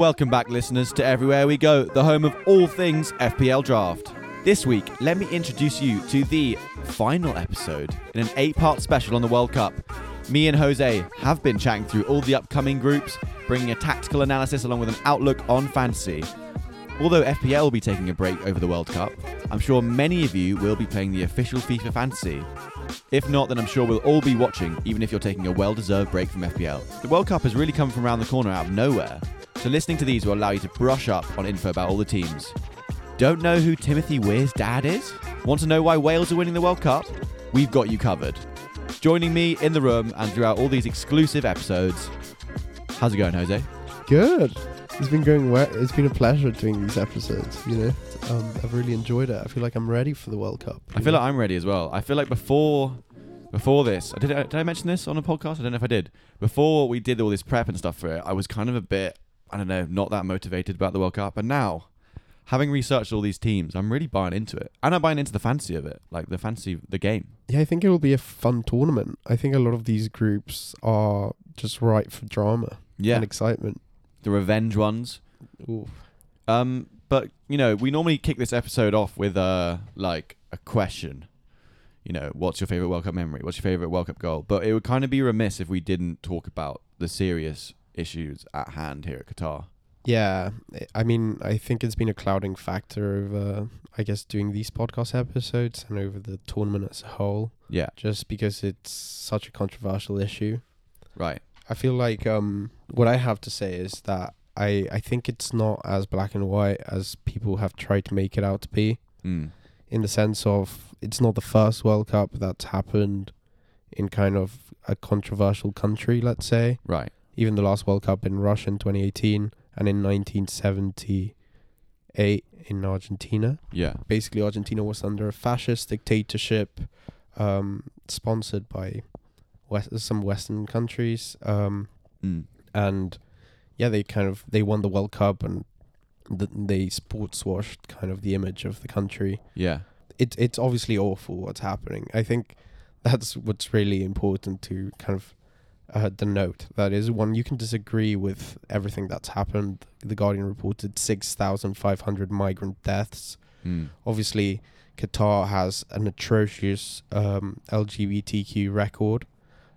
Welcome back, listeners, to Everywhere We Go, the home of all things FPL Draft. This week, let me introduce you to the final episode in an eight part special on the World Cup. Me and Jose have been chatting through all the upcoming groups, bringing a tactical analysis along with an outlook on fantasy. Although FPL will be taking a break over the World Cup, I'm sure many of you will be playing the official FIFA Fantasy. If not, then I'm sure we'll all be watching, even if you're taking a well deserved break from FPL. The World Cup has really come from around the corner out of nowhere, so listening to these will allow you to brush up on info about all the teams. Don't know who Timothy Weah's dad is? Want to know why Wales are winning the World Cup? We've got you covered. Joining me in the room and throughout all these exclusive episodes, how's it going, Jose? Good. It's been going well. It's been a pleasure doing these episodes. You know, um, I've really enjoyed it. I feel like I'm ready for the World Cup. I feel like I'm ready as well. I feel like before before this, did I, did I mention this on a podcast? I don't know if I did. Before we did all this prep and stuff for it, I was kind of a bit, I don't know, not that motivated about the World Cup. And now, having researched all these teams, I'm really buying into it, and I'm buying into the fantasy of it, like the fantasy, the game. yeah, I think it will be a fun tournament. I think a lot of these groups are just right for drama Yeah, and excitement. the revenge ones. Um, but you know, we normally kick this episode off with uh like a question. You know, what's your favorite World Cup memory? What's your favorite World Cup goal? But it would kind of be remiss if we didn't talk about the serious issues at hand here at Qatar. Yeah, I mean, I think it's been a clouding factor over, I guess, doing these podcast episodes and over the tournament as a whole, Yeah, just because it's such a controversial issue. right. I feel like um, what I have to say is that I, I think it's not as black and white as people have tried to make it out to be, Mm. in the sense of it's not the first World Cup that's happened in kind of a controversial country, let's say. Right. Even the last World Cup in Russia in 2018 and in 1978 in Argentina. Yeah. Basically, Argentina was under a fascist dictatorship um, sponsored by West- some Western countries. Um, Mm. and yeah, they kind of they won the World Cup and th- they sports washed kind of the image of the country. Yeah. It's it's obviously awful what's happening. I think that's what's really important to kind of uh, denote. That is, one you can disagree with everything that's happened. The Guardian reported six thousand five hundred migrant deaths. Mm. Obviously, Qatar has an atrocious um, LGBTQ record.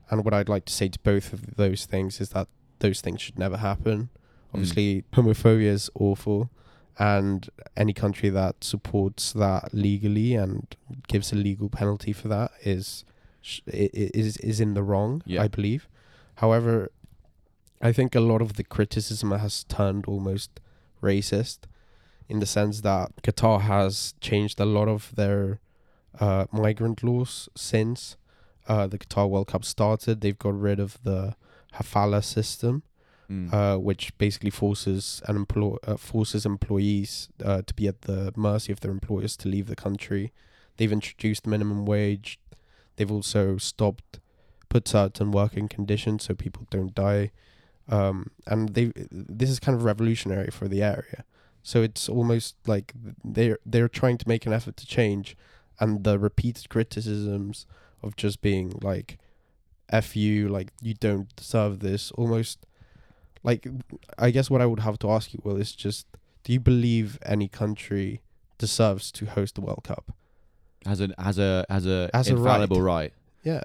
And what I'd like to say to both of those things is that those things should never happen. Obviously, homophobia is awful. And any country that supports that legally and gives a legal penalty for that is sh- i- i- is is in the wrong. Yeah. I believe. However, I think a lot of the criticism has turned almost racist, in the sense that Qatar has changed a lot of their uh, migrant laws since uh, the Qatar World Cup started. They've got rid of the kafala system, Mm. uh, which basically forces an employ uh, forces employees uh, to be at the mercy of their employers to leave the country. They've introduced minimum wage. They've also stopped put certain working conditions so people don't die. Um, and they this is kind of revolutionary for the area. So it's almost like they're they're trying to make an effort to change, and the repeated criticisms of just being like, "f you," like you don't deserve this, almost like I guess what I would have to ask you, Will, is just do you believe any country deserves to host the World Cup? As a as a as a Has a infallible right. Yeah.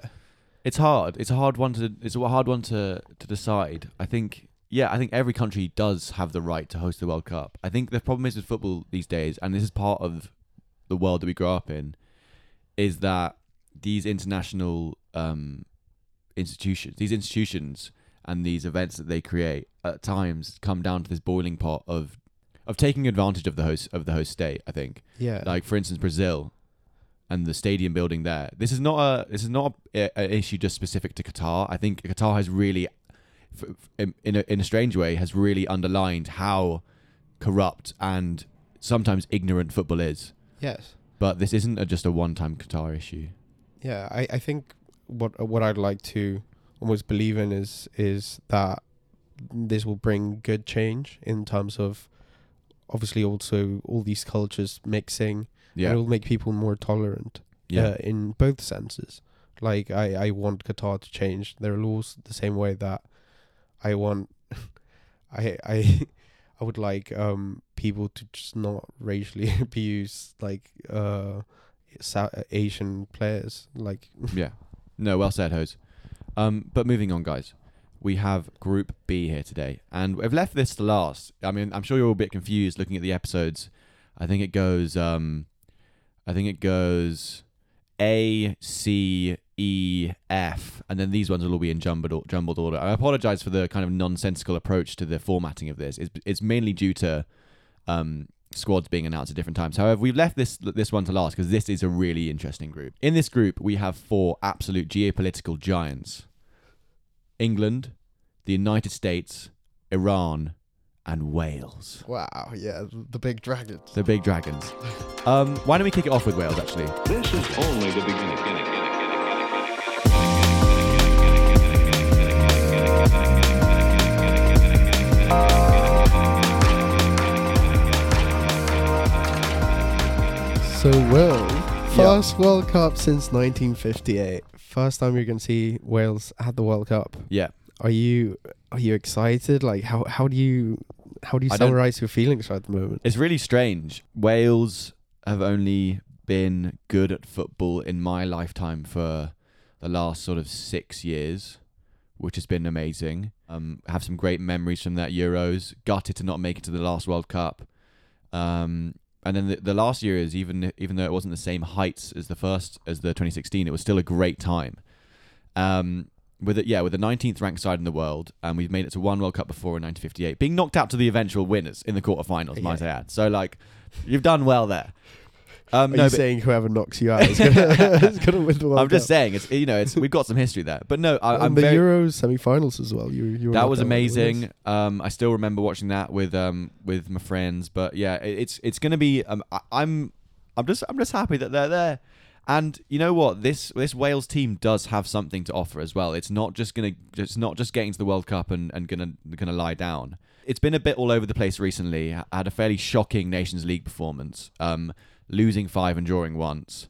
It's hard. It's a hard one to. It's a hard one to to decide. I think. Yeah, I think every country does have the right to host the World Cup. I think the problem is with football these days, and this is part of the world that we grow up in, is that these international um, institutions, these institutions, and these events that they create at times come down to this boiling pot of of taking advantage of the host of the host state. I think Yeah. like for instance Brazil and the stadium building there. This is not a this is not a, a issue just specific to Qatar. I think Qatar has really, f- f- in in a, in a strange way, has really underlined how corrupt and sometimes ignorant football is. yes. But this isn't a, just a one-time Qatar issue. Yeah, I, I think what what I'd like to almost believe in is is that this will bring good change in terms of obviously also all these cultures mixing. Yeah, It will make people more tolerant. yeah, uh, in both senses. Like I, I want Qatar to change their laws the same way that I want I I I would like um people to just not racially abuse like uh South Asian players. Like yeah. No, well said, Hose. Um, but moving on, guys. We have Group B here today, and we've left this to last. I mean, I'm sure you're all a bit confused looking at the episodes. I think it goes. Um, I think it goes A, C, E, F, and then these ones will all be in jumbled jumbled order. I apologize for the kind of nonsensical approach to the formatting of this. It's, it's mainly due to um, squads being announced at different times. However, we've left this this one to last because this is a really interesting group. In this group, we have four absolute geopolitical giants: England, the United States, Iran, and Wales. wow, yeah, the big dragons. The big dragons. Um, why don't we kick it off with Wales? Actually, This is only the beginning. So Will, first World Cup since 1958. First time you're gonna see Wales at the World Cup. yeah. Are you are you excited? Like how how do you how do you I summarize your feelings at the moment? It's really strange. Wales have only been good at football in my lifetime for the last sort of six years, which has been amazing. Um, I have some great memories from that Euros. Gutted to not make it to the last World Cup. Um, and then the, the last year is even even though it wasn't the same heights as the first as the 2016, it was still a great time. Um, with it, yeah, with the 19th ranked side in the world, and we've made it to one World Cup before in 1958, being knocked out to the eventual winners in the quarterfinals, might I add. So like, you've done well there. Um, Are no, you saying whoever knocks you out is gonna, win the World I'm just Cup? saying it's you know it's we've got some history there, but no, I, And I'm the very, Euros semi-finals as well. You, you that was out by the amazing. Um, I still remember watching that with um with my friends. But yeah, it, it's it's gonna be. Um, I, I'm I'm just I'm just happy that they're there. And you know what? This this Wales team does have something to offer as well. It's not just gonna it's not just getting to the World Cup and, and gonna gonna lie down. It's been a bit all over the place recently. I had a fairly shocking Nations League performance, um, losing five and drawing once.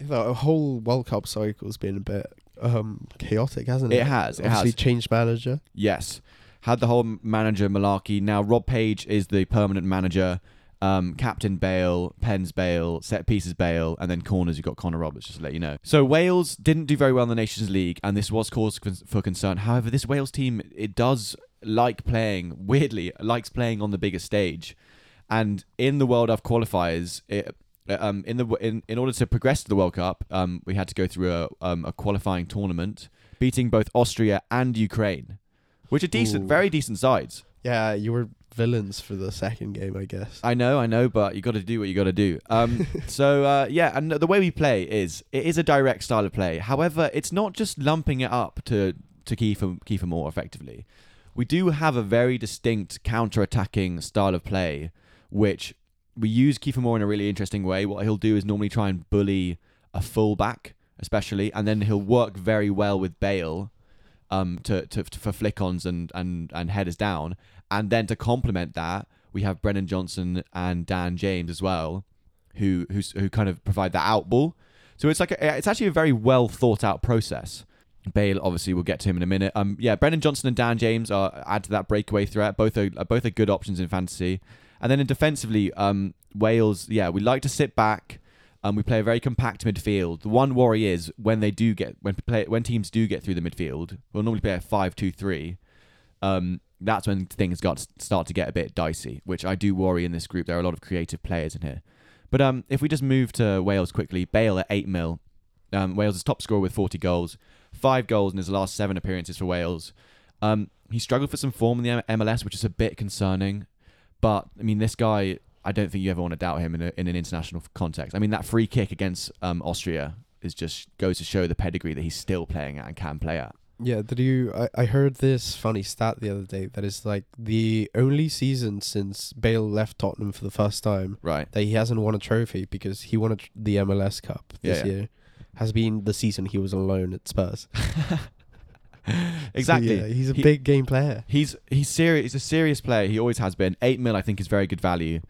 The whole World Cup cycle's been a bit um, chaotic, hasn't it? It has, it Obviously has. changed manager. Yes. Had the whole manager malarkey. Now Rob Page is the permanent manager. Um, Captain Bale, Pens Bale, set pieces Bale, and then corners you've got Connor Roberts. Just to let you know. So Wales didn't do very well in the Nations League, and this was cause for concern. However, this Wales team it does like playing weirdly likes playing on the biggest stage, and in the World Cup qualifiers, it, um, in the in, in order to progress to the World Cup, um, we had to go through a um, a qualifying tournament, beating both Austria and Ukraine, which are decent, Ooh. very decent sides. Yeah, you were villains for the second game, I guess. I know, I know, but you got to do what you got to do. Um, so uh, yeah, and the way we play is it is a direct style of play. However, it's not just lumping it up to to Kiefer Kiefer Moore effectively. We do have a very distinct counter-attacking style of play, which we use Kiefer Moore in a really interesting way. What he'll do is normally try and bully a fullback, especially, and then he'll work very well with Bale um, to, to, to for flick-ons and, and, and headers down. And then to complement that, we have Brennan Johnson and Dan James as well, who who's, who kind of provide that out ball. So it's like a, it's actually a very well thought out process. Bale, obviously, we'll get to him in a minute. Um, yeah, Brennan Johnson and Dan James are add to that breakaway threat. Both are both are good options in fantasy. And then in defensively, um, Wales, yeah, we like to sit back. Um, we play a very compact midfield. The one worry is when they do get when play when teams do get through the midfield, we'll normally play a five-two-three. Um, that's when things got start to get a bit dicey, which I do worry in this group. There are a lot of creative players in here. But um, if we just move to Wales quickly, Bale at eight mil. Um, Wales top scorer with 40 goals, five goals in his last seven appearances for Wales. Um, he struggled for some form in the MLS, which is a bit concerning. But I mean, this guy, I don't think you ever want to doubt him in, a, in an international context. I mean, that free kick against um, Austria is just goes to show the pedigree that he's still playing at and can play at. Yeah, did you? I, I heard this funny stat the other day that is like the only season since Bale left Tottenham for the first time Right. that he hasn't won a trophy because he won a tr- the MLS Cup this Yeah, yeah. year. Has been the season he was on loan at Spurs. So, exactly. yeah, he's a He- big game player. He's he's serious. He's a serious player. He always has been. Eight mil, I think, is very good value.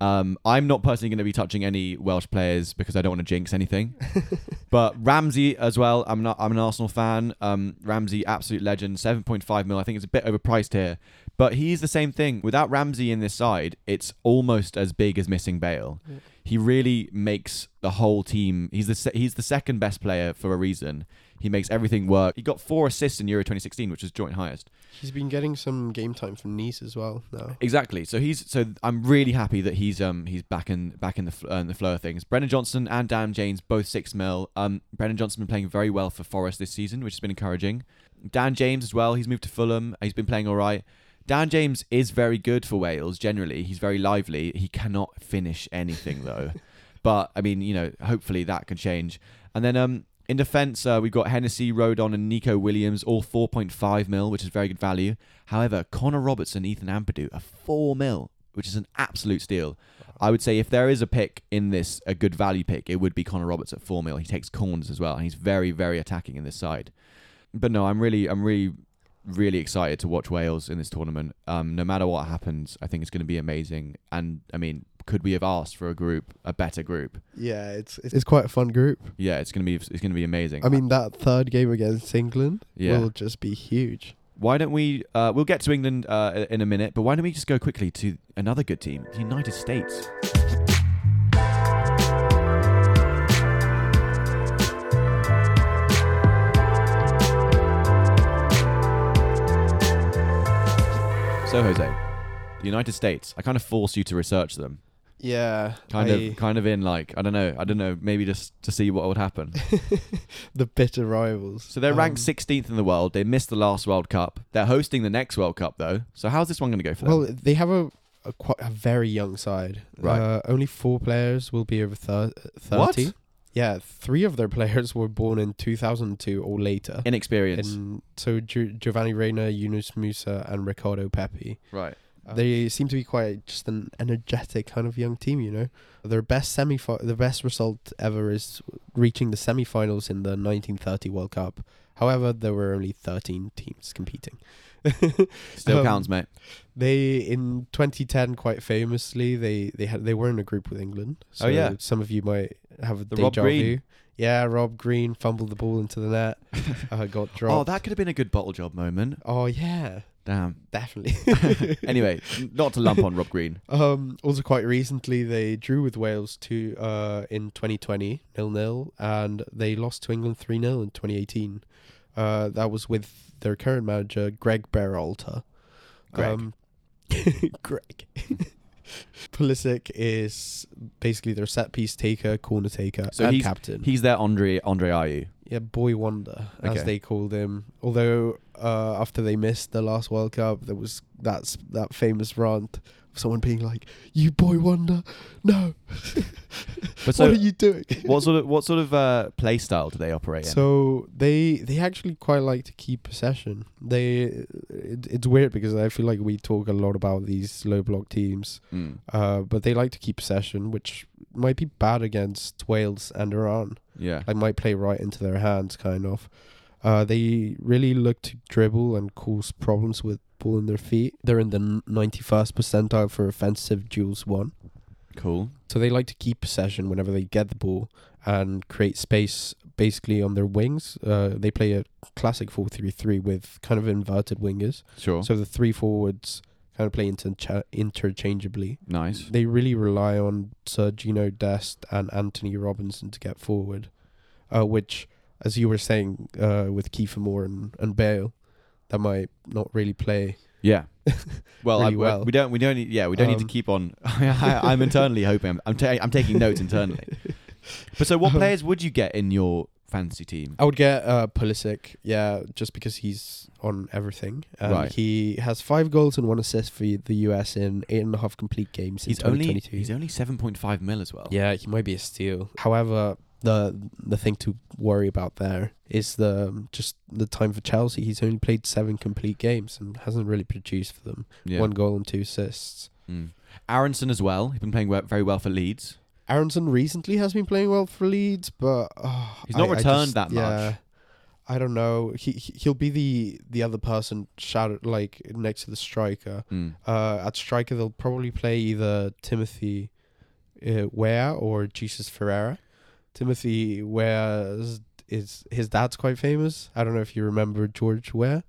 Um, I'm not personally going to be touching any Welsh players because I don't want to jinx anything. but Ramsey as well. I'm not. I'm an Arsenal fan. Um, Ramsey, absolute legend. Seven point five mil. I think it's a bit overpriced here. But he's the same thing. Without Ramsey in this side, it's almost as big as missing Bale. Yeah. He really makes the whole team. He's the se- he's the second best player for a reason. He makes everything work. He got four assists in Euro 2016, which is joint highest. He's been getting some game time from Nice as well now. Exactly. So he's so I'm really happy that he's um he's back in back in the uh, in the flow of things. Brennan Johnson and Dan James both six mil. Um, Brennan Johnson been playing very well for Forest this season, which has been encouraging. Dan James as well. He's moved to Fulham. He's been playing all right. Dan James is very good for Wales. Generally, he's very lively. He cannot finish anything though. but I mean, you know, hopefully that can change. And then um in defence, uh, we've got Hennessy, Rodon, and Neco Williams, all 4.5 mil, which is very good value. However, Connor Robertson, Ethan Ampadu, a 4 mil, which is an absolute steal. I would say if there is a pick in this, a good value pick, it would be Connor Roberts at 4 mil. He takes corners as well, and he's very, very attacking in this side. But no, I'm really, I'm really, really excited to watch Wales in this tournament. Um, no matter what happens, I think it's going to be amazing. And I mean, could we have asked for a group, a better group? Yeah, it's it's quite a fun group. Yeah, it's gonna be, it's gonna be amazing. I mean, that third game against England Yeah. will just be huge. Why don't we? Uh, we'll get to England uh, in a minute, but why don't we just go quickly to another good team, the United States? So Jose, the United States. I kind of force you to research them, Yeah, kind I- of, kind of in like I don't know, I don't know, maybe just to see what would happen. the bitter rivals. So they're ranked Um, 16th in the world. They missed the last World Cup. They're hosting the next World Cup though. So how's this one going to go for them? Well, they have a, a quite a very young side. Right. Uh, only four players will be over thir- thirty. What? Yeah, three of their players were born in 2002 or later. Inexperience. And so Gio- Giovanni Reyna, Yunus Musah, and Ricardo Pepi. right. They seem to be quite just an energetic kind of young team, you know. Their best semi the best result ever is reaching the semi-finals in the 1930 World Cup. However, there were only 13 teams competing. Still Um, counts, mate. They in 2010 quite famously they they had they were in a group with England. So Oh, yeah. some of you might have a The Rob Green. Yeah, Rob Green fumbled the ball into the net. uh, got dropped. Oh, that could have been a good bottle job moment. Oh yeah, Damn. definitely. anyway, not to lump on Rob Green. Um, also, quite recently, they drew with Wales to uh, in 2020 nil nil, and they lost to England three 0 in 2018. Uh, that was with their current manager Greg Berhalter. Greg. Um, Greg. Pulisic is basically their set piece taker, corner taker, So and he's- captain. He's their Andre Andre Ayew. Yeah, boy wonder Okay. as they called him. Although uh, after they missed the last World Cup, there was that's that famous rant of someone being like, "You boy wonder, no, But so, what are you doing?" what sort of what sort of uh, play style do they operate in? So they they actually quite like to keep possession. They it, it's weird because I feel like we talk a lot about these low block teams, Mm, uh, but they like to keep possession, which might be bad against Wales and Iran. Yeah. Like might play right into their hands, kind of. Uh, they really look to dribble and cause problems with ball in their feet. They're in the ninety first percentile for offensive duels one. Cool. So they like to keep possession whenever they get the ball and create space basically on their wings. Uh, they play a classic 4 3 3 with kind of inverted wingers. Sure. So the three forwards kind of play inter- interchangeably. nice. They really rely on Sergino Dest and Antonee Robinson to get forward, uh, which, as you were saying, uh, with Kiefer Moore and, and Bale, that might not really play. Yeah. Well, Really I, well. we don't. We don't. Need, yeah, we don't need to Um, keep on. I, I'm internally hoping. I'm. I'm, ta- I'm taking notes internally. But so, what Um, players would you get in your fantasy team? I would get uh, Pulisic, yeah, just because he's on everything. And Right. He has five goals and one assist for the US in eight and a half complete games He's only he's only seven point five mil as well. Yeah, he might be a steal. However, the the thing to worry about there is the um, just the time for Chelsea. He's only played seven complete games and hasn't really produced for them. Yeah. One goal and two assists. Mm. Aaronson as well. He's been playing very well for Leeds. Aaronson recently has been playing well for Leeds, but oh, He's not I- I returned just- that much. yeah, I don't know. He he- he'll be the the other person shadowed like next to the striker. Mm. Uh, at striker, they'll probably play either Timothy uh, Weah or Jesus Ferreira. Timothy Weah is, is his dad's quite famous. I don't know if you remember George Weah.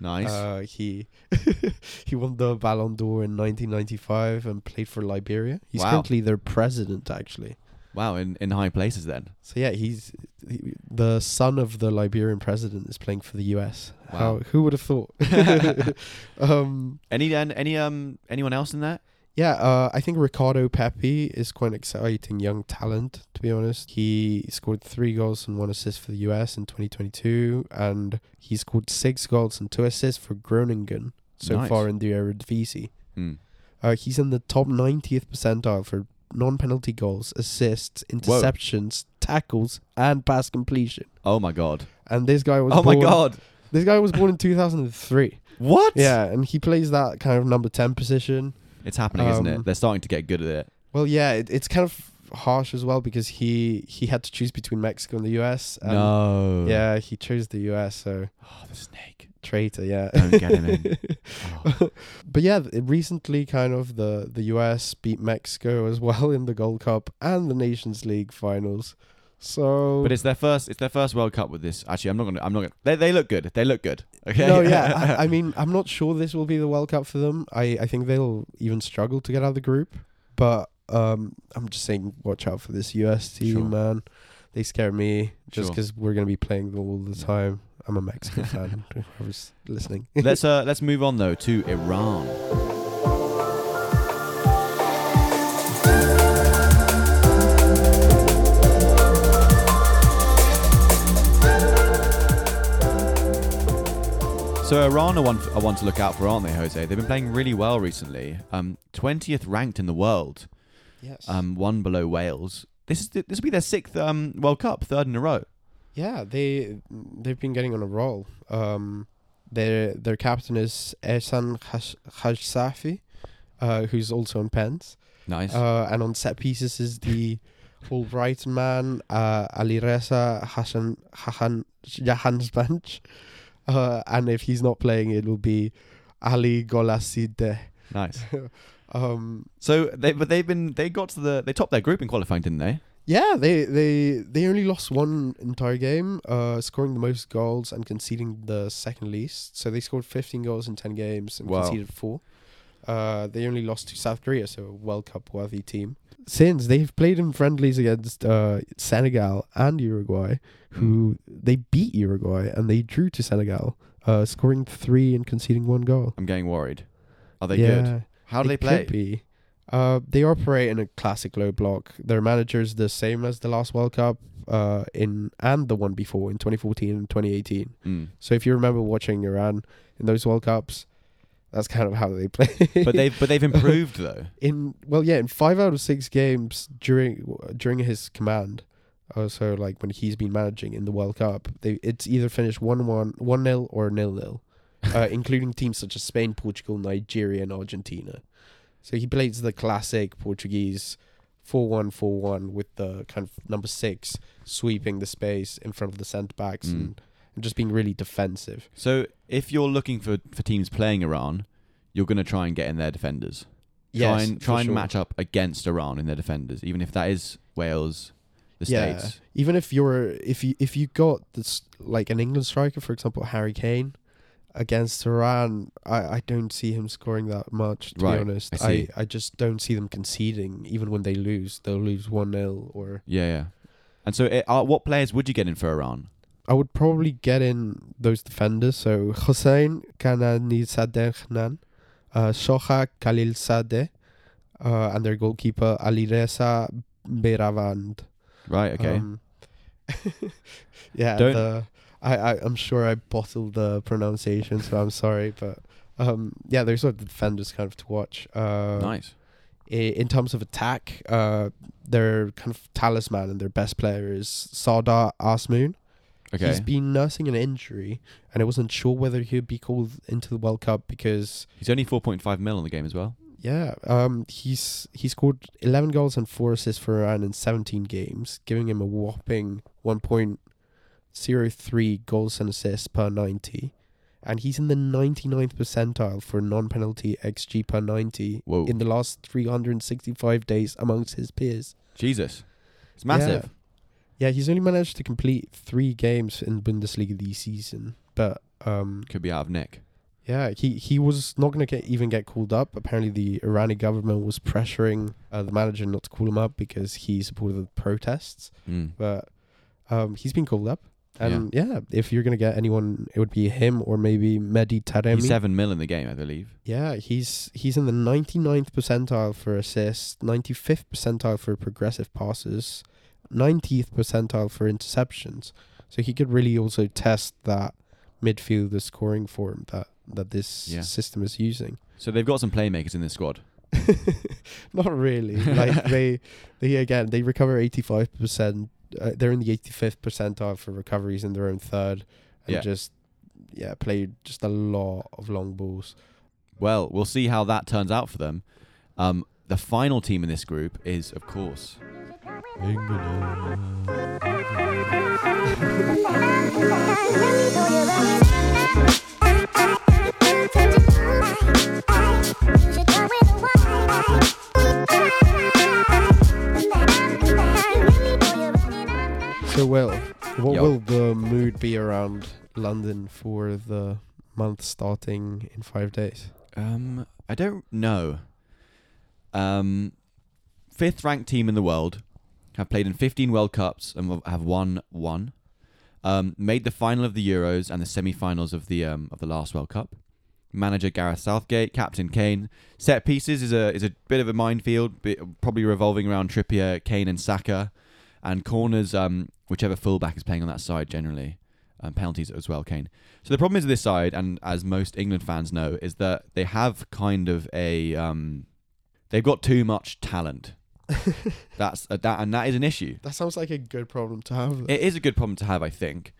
Nice. Uh, he he won the Ballon d'Or in 1995 and played for Liberia. He's Wow. currently their president, actually. wow, in, in high places then. So yeah, he's he, the son of the Liberian president is playing for the U.S. Wow. How who would have thought? um, Any any um anyone else in that? Yeah, uh, I think Ricardo Pepi is quite an exciting young talent. To be honest, he scored three goals and one assist for the U.S. in 2022, and he scored six goals and two assists for Groningen so Nice. far in the Eredivisie. Hmm. Uh, he's in the top 90th percentile for non-penalty goals, assists, interceptions, tackles, and pass completion. Oh my god. And this guy was Oh my god. This guy was born in 2003. What? Yeah, and he plays that kind of number 10 position. It's happening, isn't Um, it? They're starting to get good at it. Well, yeah, it, it's kind of harsh as well because he he had to choose between Mexico and the US. And no. Yeah, he chose the US, so Oh, the snake. traitor, yeah. Don't get him in. Oh. but yeah, th- recently kind of the the US beat Mexico as well in the Gold Cup and the Nations League finals. So But it's their first. It's their first World Cup with this. Actually, I'm not gonna. I'm not gonna. They, they look good. They look good. Okay. No, yeah. I, I mean, I'm not sure this will be the World Cup for them. I, I think they'll even struggle to get out of the group. But um, I'm just saying, watch out for this US team, Sure. man. They scare me just Sure. because we're going to be playing them all the time. I'm a Mexican fan. Whoever's listening. let's uh let's move on though to Iran. So Iran are one, are one to look out for, aren't they, Jose? They've been playing really well recently. Um, twentieth ranked in the world, yes. um, one below Wales. This is this will be their sixth um World Cup, third in a row. yeah, they they've been getting on a roll. Um, their their captain is Ehsan Hajsafi, uh, who's also in pens. Nice. Uh, and on set pieces is the All Brighton man, uh, Ali Reza Hassan Hahan Jahanbakhsh. Uh, and if he's not playing, it will be Ali Gholizadeh. nice. Um, So they but they've been they got to the they topped their group in qualifying, didn't they? yeah, they, they they only lost one entire game, uh, scoring the most goals and conceding the second least. So they scored 15 goals in 10 games and Wow. conceded four. Uh, they only lost to South Korea, so a World Cup worthy team. Since they've played in friendlies against uh, Senegal and Uruguay, who they beat Uruguay and they drew to Senegal, uh, scoring three and conceding one goal. I'm getting worried. Are they yeah, good? How do they play? Could be. Uh, they operate in a classic low block. Their manager's the same as the last World Cup, uh, in and the one before in 2014 and 2018. Mm. So if you remember watching Iran in those World Cups, that's kind of how they play. But they've but they've improved though. in well, yeah, in five out of six games during during his command. Uh, so like when he's been managing in the World Cup, they it's either finished one one one nil or nil nil, uh, including teams such as Spain, Portugal, Nigeria, and Argentina. So he plays the classic Portuguese 4-1 4-1 with the kind of number six sweeping the space in front of the centre backs Mm. and, and just being really defensive. So if you're looking for, for teams playing Iran, you're gonna try and get in their defenders. Try Yes, and for try and sure. match up against Iran in their defenders, even if that is Wales, the Yeah. States. Even if you're if you if you got this like an England striker, for example, Harry Kane, against Iran, I, I don't see him scoring that much. To Right, be honest, I. I, I just don't see them conceding. Even when they lose, they'll lose one 0 or Yeah, yeah. And so, it, uh, what players would you get in for Iran? I would probably get in those defenders. So Hossein Kanaanizadegan, uh, Shoha Khalil Sadeh, uh, and their goalkeeper Ali Reza Beiranvand. Right. Okay. Um, yeah, Don't- the, I, I I'm sure I bottled the pronunciation, so I'm sorry, but um, yeah, those are the defenders kind of to watch. Uh, nice. i- in terms of attack, uh, their kind of talisman and their best player is Sardar Azmoun. Okay. He's been nursing an injury, and I wasn't sure whether he'd be called into the World Cup because He's only 4.5 mil on the game as well. yeah, um, he's he scored 11 goals and four assists for Iran in 17 games, giving him a whopping 1.03 goals and assists per 90. And he's in the 99th percentile for non-penalty xG per 90 Whoa. in the last 365 days amongst his peers. Jesus. It's massive. Yeah, he's only managed to complete three games in Bundesliga this season, but um, Could be out of nick. Yeah, he, he was not going to get even get called up. Apparently, the Iranian government was pressuring uh, the manager not to call him up because he supported the protests. Mm. But um, he's been called up. And yeah, if you're going to get anyone, it would be him or maybe Mehdi Taremi. He's seven mil in the game, I believe. Yeah, he's he's in the 99th percentile for assists, 95th percentile for progressive passes, 90th percentile for interceptions. So he could really also test that midfielder scoring form that that this Yeah. system is using. So they've got some playmakers in this squad. Not really. like they they again they recover 85%. Uh, they're in the 85th percentile for recoveries in their own third and Yeah. just yeah, play just a lot of long balls. Well, we'll see how that turns out for them. Um, the final team in this group is, of course, So, Will, what Yo. will the mood be around London for the month starting in five days? Um, I don't know. Um, fifth ranked team in the world, have played in 15 World Cups and have won one. Um, made the final of the Euros and the semi-finals of the um, of the last World Cup. Manager Gareth Southgate, captain Kane. Set pieces is a is a bit of a minefield, probably revolving around Trippier, Kane, and Saka, and corners. Um, whichever fullback is playing on that side generally. Um, penalties as well, Kane. So the problem is with this side, and as most England fans know, is that they have kind of a um, they've got too much talent. That's a, that, and that is an issue. That sounds like a good problem to have. It is a good problem to have, I think.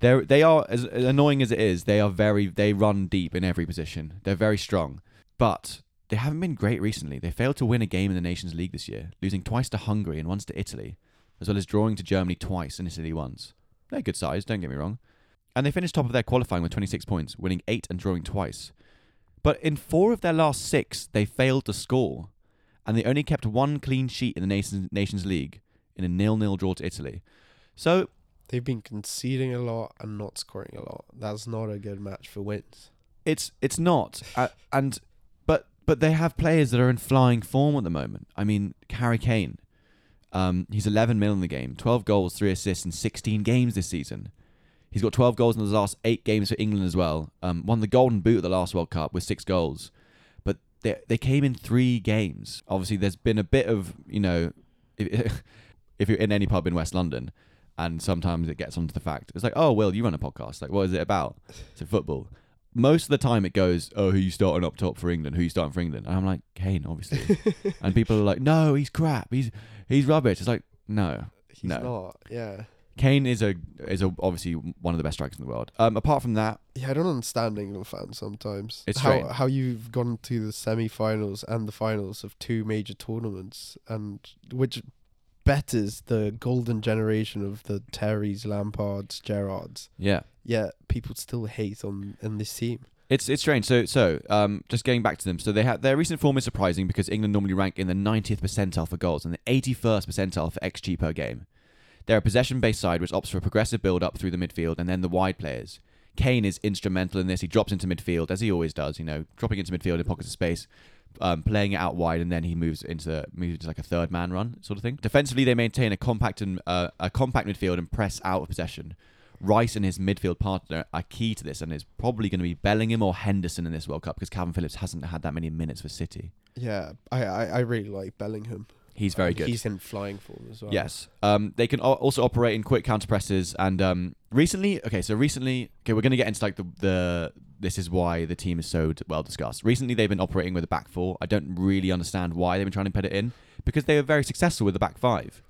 They they are as, as annoying as it is. They are very they run deep in every position. They're very strong, but they haven't been great recently. They failed to win a game in the Nations League this year, losing twice to Hungary and once to Italy, as well as drawing to Germany twice and Italy once. They're good size, don't get me wrong. And they finished top of their qualifying with 26 points, winning eight and drawing twice. But in four of their last six, they failed to score, and they only kept one clean sheet in the Nations Nations League in a nil-nil draw to Italy. So They've been conceding a lot and not scoring a lot. That's not a good match for wins. It's it's not, uh, and but but they have players that are in flying form at the moment. I mean, Harry Kane, um, he's 11 mil in the game, 12 goals, three assists in 16 games this season. He's got 12 goals in the last eight games for England as well. Um, won the Golden Boot at the last World Cup with six goals, they they came in three games. Obviously, there's been a bit of you know, if, if you're in any pub in West London. And sometimes it gets onto the fact. It's like, oh, Will, you run a podcast. Like, what is it about? It's a football most of the time it goes, oh, who you starting up top for England? Who you starting for England? And I'm like, Kane, obviously. and people are like, no, he's crap. He's he's rubbish. It's like, no, He's No. not. Yeah. Kane is a is a, obviously one of the best strikers in the world. Um, apart from that, Yeah, I don't understand England fans sometimes. It's how strange. how you've gone to the semi-finals and the finals of two major tournaments, and which betters the golden generation of the Terrys, Lampards, Gerrards. yeah, Yet people still hate on in this team. It's it's strange. So so um, just getting back to them. So they have their recent form is surprising because England normally rank in the 90th percentile for goals and the 81st percentile for xG per game. They're a possession-based side which opts for a progressive build-up through the midfield and then the wide players. Kane is instrumental in this. He drops into midfield as he always does. You know, dropping into midfield in pockets of space, um, playing it out wide, and then he moves into moves into like a third man run sort of thing. Defensively, they maintain a compact and uh, a compact midfield and press out of possession. Rice and his midfield partner are key to this, and it's probably going to be Bellingham or Henderson in this World Cup because Kalvin Phillips hasn't had that many minutes for City. Yeah, I I, I really like Bellingham. He's very good. He's in flying form as well. Yes. Um, they can al- also operate in quick counter presses. And um, recently, okay, so recently, okay, we're going to get into like the, the, this is why the team is so well discussed. Recently, they've been operating with a back four. I don't really understand why they've been trying to put it in because they were very successful with the back five.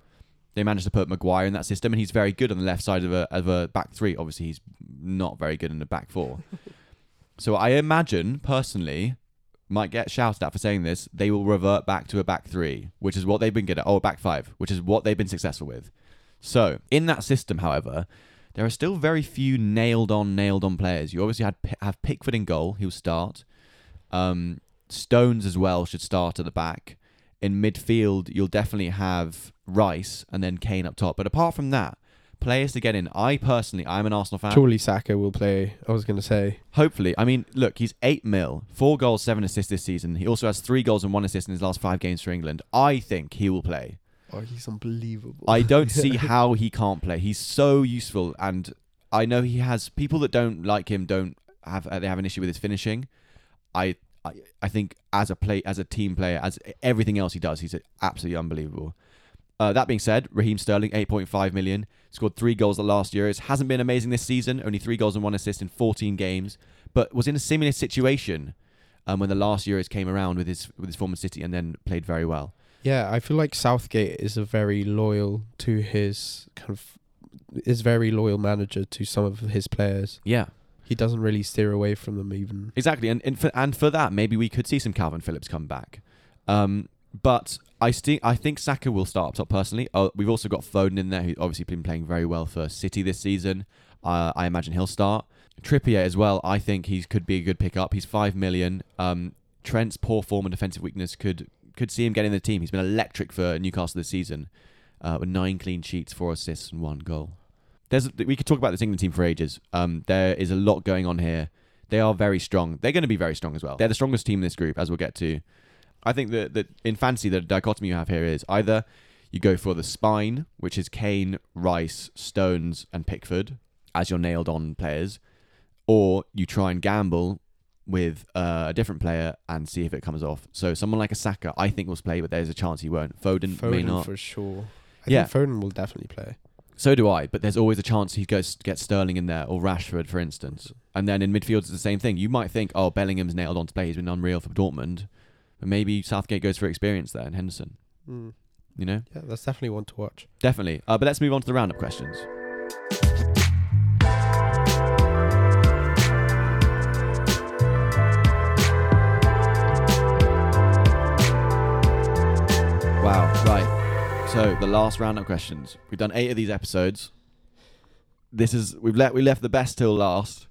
They managed to put Maguire in that system, and he's very good on the left side of a, of a back three. Obviously, he's not very good in the back four. so I imagine, personally, might get shouted at for saying this, they will revert back to a back three, which is what they've been good at. Oh, a back five, which is what they've been successful with. So, in that system, however, there are still very few nailed on, nailed on players. You obviously had have Pickford in goal, he'll start. Um, Stones as well should start at the back. In midfield, you'll definitely have Rice and then Kane up top. But apart from that, players to get in. I personally, I'm an Arsenal fan. Surely Saka will play. I was going to say. Hopefully, I mean, look, he's eight mil, four goals, seven assists this season. He also has three goals and one assist in his last five games for England. I think he will play. Oh, he's unbelievable. I don't see how he can't play. He's so useful, and I know he has people that don't like him. Don't have uh, they have an issue with his finishing? I I, I think as a play as a team player, as everything else he does, he's absolutely unbelievable. Uh, that being said, Raheem Sterling, 8.5 million, scored three goals the last Euros. Hasn't been amazing this season, only three goals and one assist in 14 games, but was in a similar situation um, when the last Euros came around with his with his former City and then played very well. Yeah, I feel like Southgate is a very loyal to his kind of is very loyal manager to some of his players. Yeah, He doesn't really steer away from them even. exactly. And and for, and for that, maybe we could see some Kalvin Phillips come back. Um, but I I think Saka will start up top personally. Uh, we've also got Foden in there, who's obviously been playing very well for City this season. Uh, I imagine he'll start. Trippier as well. I think he could be a good pickup. He's five million. Um, Trent's poor form and defensive weakness could could see him getting the team. He's been electric for Newcastle this season, uh, with nine clean sheets, four assists, and one goal. There's we could talk about this England team for ages. Um, there is a lot going on here. They are very strong. They're going to be very strong as well. They're the strongest team in this group, as we'll get to. I think that that in fantasy the dichotomy you have here is either you go for the spine, which is Kane, Rice, Stones, and Pickford as your nailed on players, or you try and gamble with uh, a different player and see if it comes off. So someone like a Saka, I think will play, but there's a chance he won't. Foden, may not. for sure. I Yeah. think Foden will definitely play. So do I, but there's always a chance he goes get Sterling in there or Rashford, for instance. And then in midfield, it's the same thing. You might think, oh, Bellingham's nailed on to play. He's been unreal for Dortmund. But maybe Southgate goes for experience there and Henderson. Mm. You know? Yeah, that's definitely one to watch. Definitely. Uh, but let's move on to the roundup questions. Wow, right. So the last roundup questions. We've done eight of these episodes. This is we've let we left the best till last.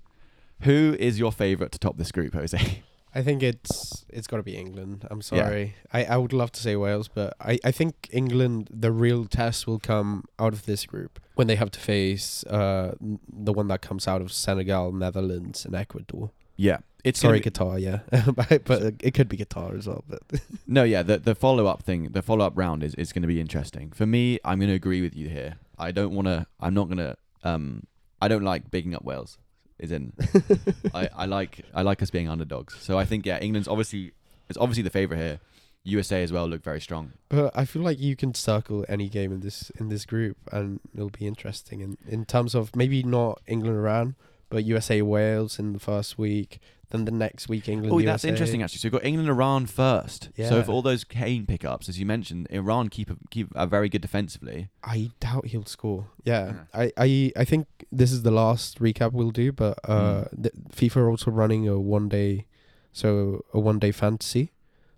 Who is your favourite to top this group, Jose? I think it's it's got to be England. I'm sorry. I, I would love to say Wales, but I, I think England, the real test will come out of this group when they have to face uh the one that comes out of Senegal, Netherlands, and Ecuador. Yeah, it's Sorry, be- Qatar, yeah, but, but it could be Qatar as well. But No, yeah, the the follow up thing, the follow up round is, is going to be interesting. For me, I'm going to agree with you here. I don't want to. I'm not going to. Um, I don't like bigging up Wales. Is in. I, I like I like us being underdogs. So I think yeah, England's obviously it's obviously the favourite here. USA as well look very strong. but I feel like you can circle any game in this in this group, and it'll be interesting. In in terms of maybe not England Iran, but USA Wales in the first week, then the next week England. Oh, USA. that's interesting actually. So we've got England Iran first. Yeah. So for all those Kane pickups, as you mentioned, Iran keep a, keep are very good defensively. I doubt he'll score. Yeah, I, I, I think this is the last recap we'll do, but uh, the, FIFA are also running a one day, so a one day fantasy.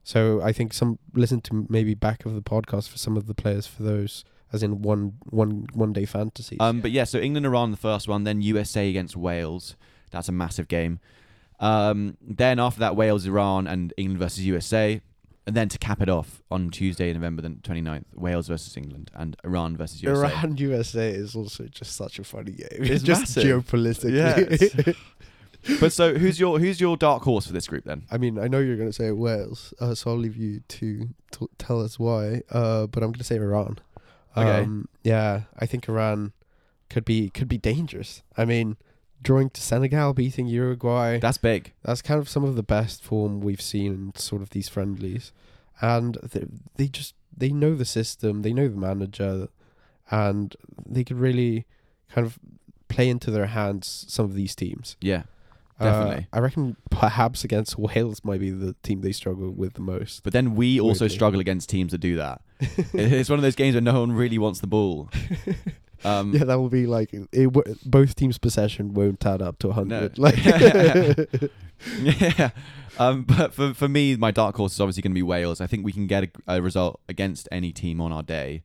So I think some listen to maybe back of the podcast for some of the players for those, as in one one one day fantasies. Um, but yeah, so England Iran the first one, then USA against Wales. That's a massive game. Um, then after that, Wales Iran and England versus USA. And then to cap it off on Tuesday, November the 29th, Wales versus England and Iran versus USA. Iran USA is also just such a funny game. It's just massive. geopolitically. But so who's your who's your dark horse for this group then? I mean, I know you're going to say Wales, uh, so I'll leave you to t- tell us why. Uh, but I'm going to say Iran. Okay. Um, yeah, I think Iran could be could be dangerous. I mean, drawing to Senegal, beating Uruguay. That's big. That's kind of some of the best form we've seen in sort of these friendlies, and they, they just they know the system, they know the manager, and they could really kind of play into their hands some of these teams. Yeah. Uh, Definitely. I reckon perhaps against Wales might be the team they struggle with the most. But then we also Weirdly. struggle against teams that do that. it's one of those games where no one really wants the ball. Um, yeah, that will be like it, w- both teams' possession won't add up to hundred. No. Like, yeah. Um, but for for me, my dark horse is obviously going to be Wales. I think we can get a, a result against any team on our day.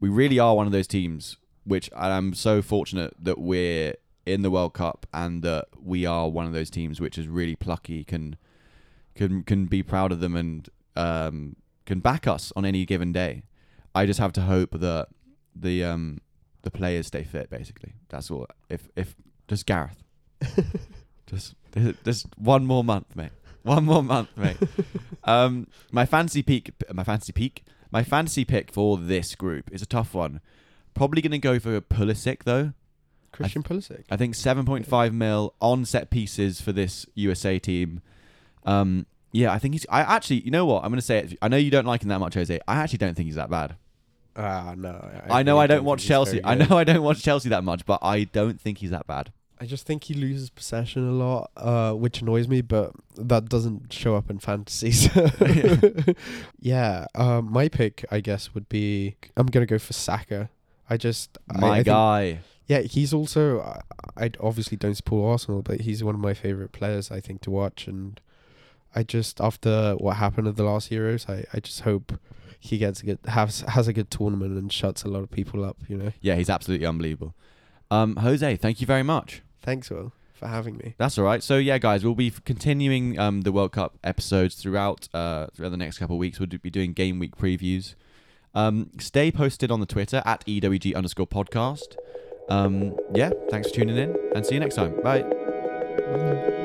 We really are one of those teams, which I'm so fortunate that we're in the World Cup and that we are one of those teams which is really plucky, can can can be proud of them and um, can back us on any given day. I just have to hope that the um, the players stay fit. Basically, that's all. If if just Gareth, just just one more month, mate. One more month, mate. um, my fancy peak, my fancy peak, my fantasy pick for this group is a tough one. Probably going to go for Pulisic though. Christian Pulisic. I think 7.5 mil on set pieces for this USA team. Um, yeah, I think he's. I actually, you know what? I'm going to say it. I know you don't like him that much, Jose. I actually don't think he's that bad. Ah, no. I, know really I don't think watch Chelsea. I know I don't watch Chelsea that much, but I don't think he's that bad. I just think he loses possession a lot, uh, which annoys me, but that doesn't show up in fantasies. yeah, um, my pick, I guess, would be I'm gonna go for Saka. I just My I think- guy. yeah, he's also I, I obviously don't support Arsenal, but he's one of my favorite players I think to watch, and I just after what happened at the last Euros, I, I just hope he gets a good has has a good tournament and shuts a lot of people up. You know. Yeah, he's absolutely unbelievable. Um, Jose, thank you very much. Thanks, Will, for having me. That's all right. So yeah, guys, we'll be continuing um, the World Cup episodes throughout uh, throughout the next couple of weeks. We'll do- be doing game week previews. Um, stay posted on the Twitter at ewg underscore podcast. Um, yeah, thanks for tuning in, and see you next time. Bye.